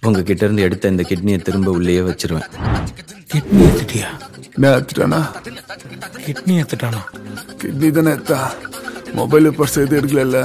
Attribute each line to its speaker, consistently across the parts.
Speaker 1: உங்ககிட்ட இருந்து எடுத்த இந்த கிட்னியை திரும்ப உள்ளேயே வச்சிருவேன்.
Speaker 2: கிட்னி எடுத்துட்டியா?
Speaker 3: நான் எடுத்துட்டானா?
Speaker 2: கிட்னி எடுத்துட்டானா?
Speaker 3: கிட்னி தானே எடுத்தா? மொபைல் பர்ஸ் எதுவும் எடுக்கல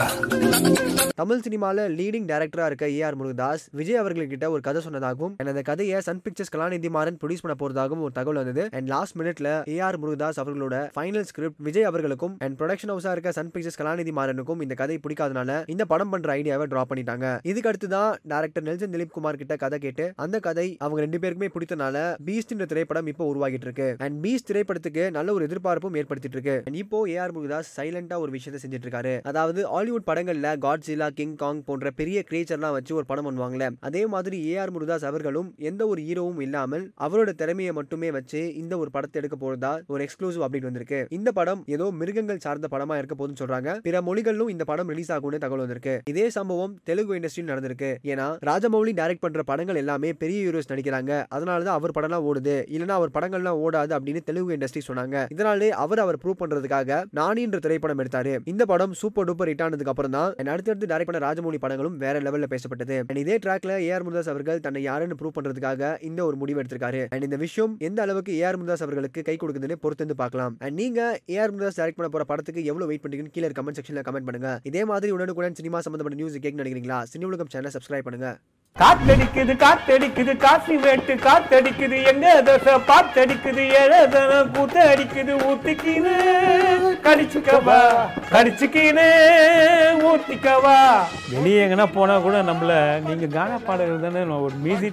Speaker 4: தமிழ் சினிமால லீடிங் டைரக்டரா இருக்க ஏ ஆர் முருகதாஸ் விஜய் அவர்கள்கிட்ட ஒரு கதை சொன்னதாகவும் அந்த கதையை Sun Pictures Kalanithi Maran produce பண்ண போறதாகவும் ஒரு தகவல் வந்தது. அண்ட் லாஸ்ட் மினிட்ல ஆர் முருகதாஸ் அவர்களோட ஃபைனல் ஸ்கிரிப்ட் விஜய் அவர்களுக்கும் அண்ட் ப்ரொடக்ஷன் ஹவுஸா இருக்க சன் பிக்சர்ஸ் கலாநிதி மாறனுக்கும் இந்த கதை பிடிக்காதனால இந்த படம் பண்ற ஐடியாவை டிரா பண்ணிட்டாங்க. இதுக்கு அடுத்து தான் டேரக்டர் நெல்சன் திலீப் குமார் கிட்ட கதை கேட்டு அந்த கதை அவங்க ரெண்டு பேருக்குமே பிடித்தனால பீஸ்ட்ன்ற திரைப்படம் இப்போ உருவாகிட்டு இருக்கு. அண்ட் பீஸ்ட் திரைப்படத்துக்கு நல்ல ஒரு எதிர்பார்ப்பும் ஏற்படுத்திட்டு இருக்கு. இப்போ இப்போ ஆர் முருகதாஸ் சைலண்டா ஒரு விஷயம் விஷயத்தை செஞ்சுட்டு இருக்காரு அதாவது ஹாலிவுட் படங்கள்ல காட்ஜிலா கிங் காங் போன்ற பெரிய கிரியேச்சர்லாம் வச்சு ஒரு படம் பண்ணுவாங்களே அதே மாதிரி ஏஆர் முருதாஸ் அவர்களும் எந்த ஒரு ஹீரோவும் இல்லாமல் அவரோட திறமையை மட்டுமே வச்சு இந்த ஒரு படத்தை எடுக்க போறதா ஒரு எக்ஸ்க்ளூசிவ் அப்டேட் வந்திருக்கு. இந்த படம் ஏதோ மிருகங்கள் சார்ந்த படமா இருக்க போதுன்னு சொல்றாங்க. பிற மொழிகளிலும் இந்த படம் ரிலீஸ் ஆகும்னு தகவல் வந்திருக்கு. இதே சம்பவம் தெலுங்கு இண்டஸ்ட்ரியில் நடந்திருக்கு. ஏன்னா ராஜமௌலி டைரக்ட் பண்ற படங்கள் எல்லாமே பெரிய ஹீரோஸ் நடிக்கிறாங்க. அதனாலதான் அவர் படம்லாம் ஓடுது. இல்லைன்னா அவர் படங்கள்லாம் ஓடாது அப்படின்னு தெலுங்கு இண்டஸ்ட்ரி சொன்னாங்க. இதனாலே அவர் அவர் ப்ரூவ் பண்றதுக்காக நானின்ற திரைப்படம் எடுத்தாரு. இந்த படம் சூப்பர் டூப்பர் ஹிட் ஆனதுக்கு அப்புறம் தான் அடுத்தடுத்து டைரக்ட் பண்ண ராஜமௌலி படங்களும் வேற லெவல்ல பேசப்பட்டது. And இதே ட்ராக்ல ஆர் முருதாஸ் அவர்கள் தன்னை யாருன்னு ப்ரூவ் பண்றதுக்காக இந்த ஒரு முடிவு எடுத்திருக்காரு. அண்ட் இந்த விஷயம் எந்த அளவுக்கு ஏ ஆர் முருதாஸ் அவர்களுக்கு கை கொடுக்குதுன்னு பொறுத்து வந்து பார்க்கலாம். அண்ட் நீங்க ஏஆர் முருதாஸ் டைரக்ட் பண்ண போற படத்துக்கு எவ்வளவு வெயிட் பண்றீங்கன்னு கீழே கமெண்ட் செக்ஷன்ல கமெண்ட் பண்ணுங்க. இதே மாதிரி உடனுக்குடன் சினிமா சம்பந்தப்பட்ட நியூஸ் கேட்க நினைக்கிறீங்களா? சினி உலகம் சேனல் சப்ஸ்கிரைப் பண்ணுங்க.
Speaker 5: காத்தடிக்குது காத்தடிக்குது காசி வேட்டு காத்தடிக்குது எங்க தசை பாத்தடிக்குது எழதன கூத்து அடிக்குது ஊத்திக்கின்னு கடிச்சுக்கவா கடிச்சுக்கின்னு ஊத்திக்கவா. வெளியே எங்கன்னா போனா கூட நம்மள நீங்க கான பாடகர் தானே ஒரு மியூசிக்